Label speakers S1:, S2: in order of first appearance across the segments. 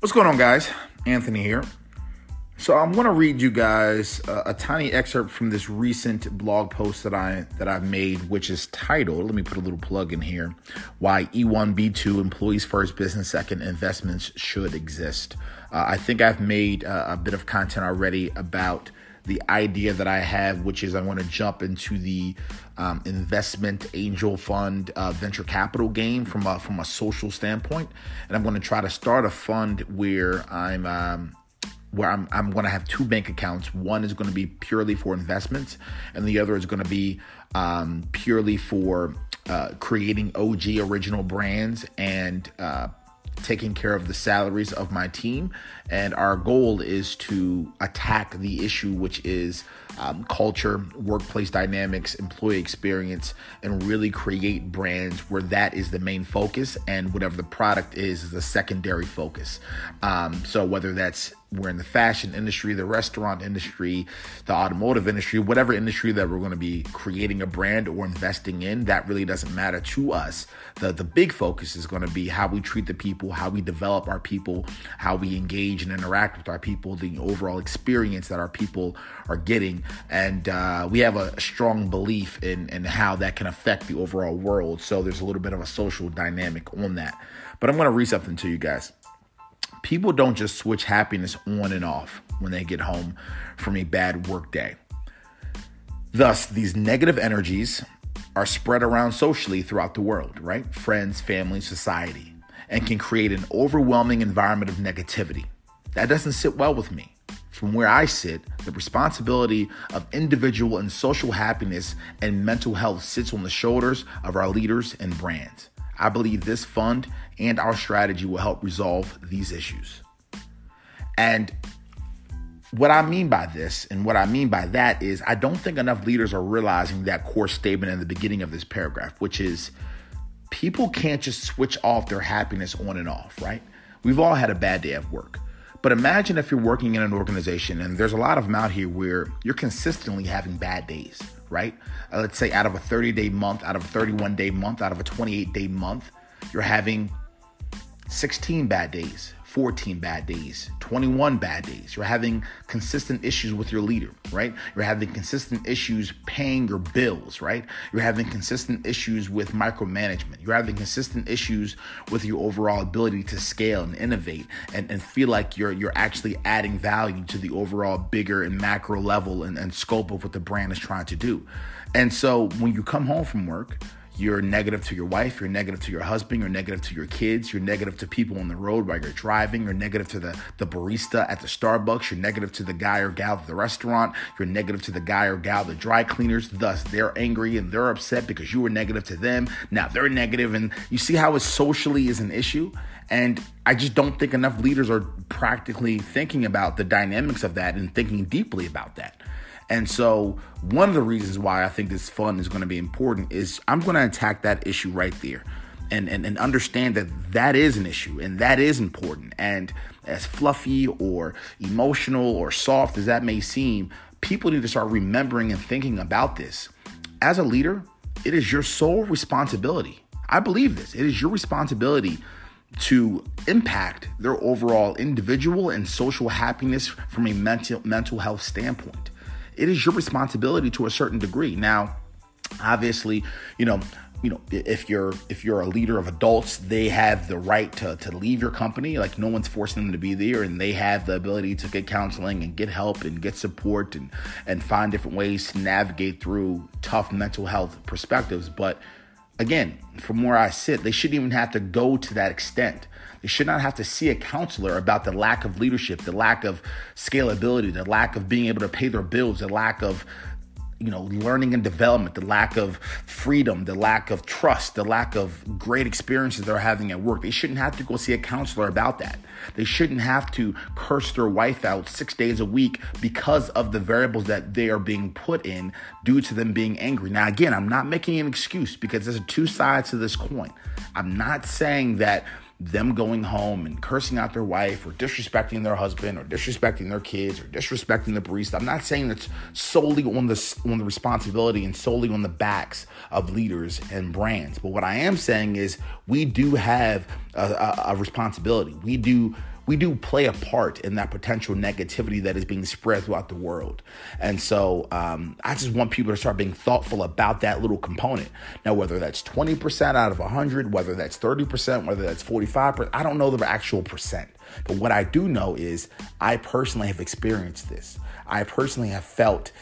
S1: What's going on, guys? Anthony here. So I'm going to read you guys a, a, tiny excerpt from this recent blog post that I that I've made, which is titled. Let me put a little plug in here: Why E1B2 Employees First, Business Second Investments Should Exist. Uh, I think I've made uh, a bit of content already about the idea that I have, which is I want to jump into the um, investment angel fund uh, venture capital game from a, from a social standpoint, and I'm going to try to start a fund where I'm. Um, where I'm, I'm going to have two bank accounts. One is going to be purely for investments, and the other is going to be um, purely for uh, creating OG original brands and uh, taking care of the salaries of my team. And our goal is to attack the issue, which is um, culture, workplace dynamics, employee experience, and really create brands where that is the main focus and whatever the product is is a secondary focus. Um, so whether that's we're in the fashion industry, the restaurant industry, the automotive industry, whatever industry that we're going to be creating a brand or investing in, that really doesn't matter to us. The the big focus is going to be how we treat the people, how we develop our people, how we engage and interact with our people, the overall experience that our people are getting, and uh, we have a strong belief in in how that can affect the overall world. So there's a little bit of a social dynamic on that. But I'm going to read something to you guys people don't just switch happiness on and off when they get home from a bad work day. Thus, these negative energies are spread around socially throughout the world, right? Friends, family, society, and can create an overwhelming environment of negativity. That doesn't sit well with me. From where I sit, the responsibility of individual and social happiness and mental health sits on the shoulders of our leaders and brands. I believe this fund and our strategy will help resolve these issues. And what I mean by this and what I mean by that is I don't think enough leaders are realizing that core statement in the beginning of this paragraph, which is people can't just switch off their happiness on and off, right? We've all had a bad day at work. But imagine if you're working in an organization and there's a lot of them out here where you're consistently having bad days right? Uh, let's say out of a 30 day month, out of a 31 day month, out of a 28 day month, you're having 16 bad days, 14 bad days, 21 bad days. You're having consistent issues with your leader, right? You're having consistent issues paying your bills, right? You're having consistent issues with micromanagement. You're having consistent issues with your overall ability to scale and innovate and, and feel like you're you're actually adding value to the overall bigger and macro level and, and scope of what the brand is trying to do. And so when you come home from work, you're negative to your wife, you're negative to your husband, you're negative to your kids, you're negative to people on the road while you're driving, you're negative to the, the barista at the Starbucks, you're negative to the guy or gal at the restaurant, you're negative to the guy or gal the dry cleaners. Thus, they're angry and they're upset because you were negative to them. Now they're negative, and you see how it socially is an issue. And I just don't think enough leaders are practically thinking about the dynamics of that and thinking deeply about that. And so, one of the reasons why I think this fund is going to be important is I'm going to attack that issue right there and, and, and understand that that is an issue and that is important. And as fluffy or emotional or soft as that may seem, people need to start remembering and thinking about this. As a leader, it is your sole responsibility. I believe this. It is your responsibility to impact their overall individual and social happiness from a mental mental health standpoint it is your responsibility to a certain degree. Now, obviously, you know, you know, if you're if you're a leader of adults, they have the right to to leave your company. Like no one's forcing them to be there, and they have the ability to get counseling and get help and get support and and find different ways to navigate through tough mental health perspectives. But again, from where I sit, they shouldn't even have to go to that extent. They should not have to see a counselor about the lack of leadership, the lack of scalability, the lack of being able to pay their bills, the lack of you know, learning and development, the lack of freedom, the lack of trust, the lack of great experiences they're having at work. They shouldn't have to go see a counselor about that. They shouldn't have to curse their wife out six days a week because of the variables that they are being put in due to them being angry. Now, again, I'm not making an excuse because there's two sides to this coin. I'm not saying that them going home and cursing out their wife or disrespecting their husband or disrespecting their kids or disrespecting the barista. I'm not saying that's solely on the on the responsibility and solely on the backs of leaders and brands. But what I am saying is we do have a, a, a responsibility. We do we do play a part in that potential negativity that is being spread throughout the world. And so um, I just want people to start being thoughtful about that little component. Now, whether that's 20% out of 100, whether that's 30%, whether that's 45%, I don't know the actual percent. But what I do know is I personally have experienced this. I personally have felt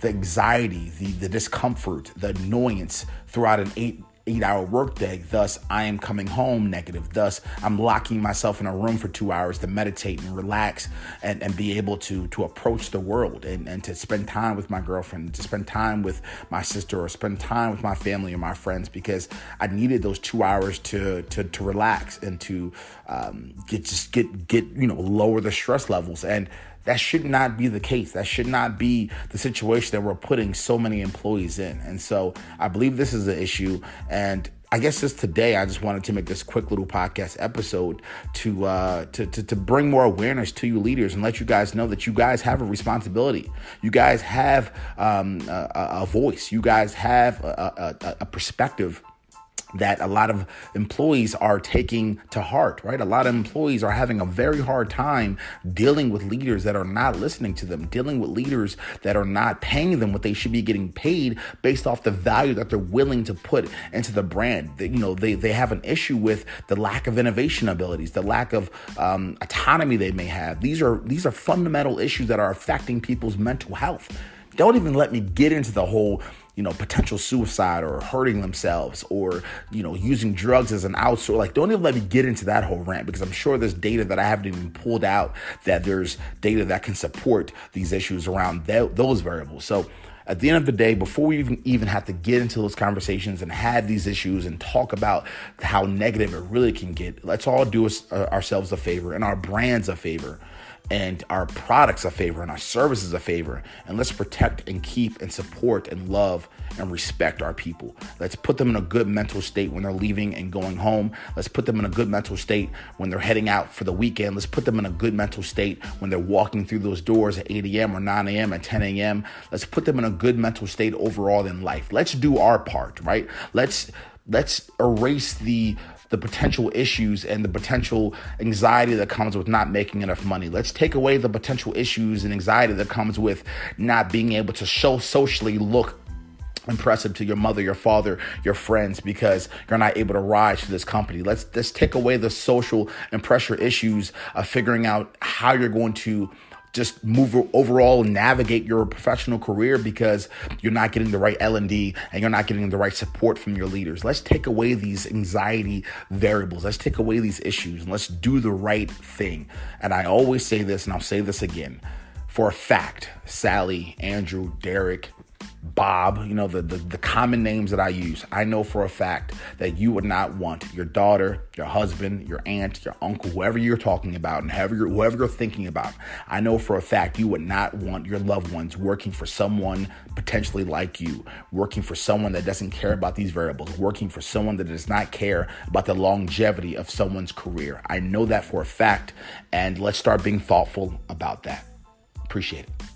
S1: the anxiety, the, the discomfort, the annoyance throughout an eight eight hour workday. Thus, I am coming home negative. Thus, I'm locking myself in a room for two hours to meditate and relax and, and be able to to approach the world and, and to spend time with my girlfriend, to spend time with my sister or spend time with my family or my friends because I needed those two hours to to, to relax and to um, get just get get you know lower the stress levels and that should not be the case. That should not be the situation that we're putting so many employees in. And so I believe this is an issue. And I guess just today, I just wanted to make this quick little podcast episode to, uh, to, to to bring more awareness to you leaders and let you guys know that you guys have a responsibility. You guys have um, a, a, voice. You guys have a, a, a perspective that a lot of employees are taking to heart, right? A lot of employees are having a very hard time dealing with leaders that are not listening to them, dealing with leaders that are not paying them what they should be getting paid based off the value that they're willing to put into the brand. You know, they, they have an issue with the lack of innovation abilities, the lack of um, autonomy they may have. These are these are fundamental issues that are affecting people's mental health. Don't even let me get into the whole you know, potential suicide or hurting themselves or, you know, using drugs as an outsource. Like, don't even let me get into that whole rant because I'm sure there's data that I haven't even pulled out that there's data that can support these issues around th- those variables. So, at the end of the day, before we even, even have to get into those conversations and have these issues and talk about how negative it really can get, let's all do us, uh, ourselves a favor and our brands a favor and our products a favor and our services a favor. And let's protect and keep and support and love and respect our people. Let's put them in a good mental state when they're leaving and going home. Let's put them in a good mental state when they're heading out for the weekend. Let's put them in a good mental state when they're walking through those doors at 8 a.m. or 9 a.m. at 10 a.m. Let's put them in a good mental state overall in life. Let's do our part, right? Let's let's erase the the potential issues and the potential anxiety that comes with not making enough money. Let's take away the potential issues and anxiety that comes with not being able to show socially look impressive to your mother, your father, your friends because you're not able to rise to this company. Let's let's take away the social and pressure issues of figuring out how you're going to just move overall and navigate your professional career because you're not getting the right L&D and you're not getting the right support from your leaders. Let's take away these anxiety variables. Let's take away these issues and let's do the right thing. And I always say this and I'll say this again. For a fact, Sally, Andrew, Derek, Bob, you know, the, the, the, common names that I use, I know for a fact that you would not want your daughter, your husband, your aunt, your uncle, whoever you're talking about, and whoever you're, whoever you're thinking about, I know for a fact you would not want your loved ones working for someone potentially like you, working for someone that doesn't care about these variables, working for someone that does not care about the longevity of someone's career. I know that for a fact, and let's start being thoughtful about that. Appreciate it.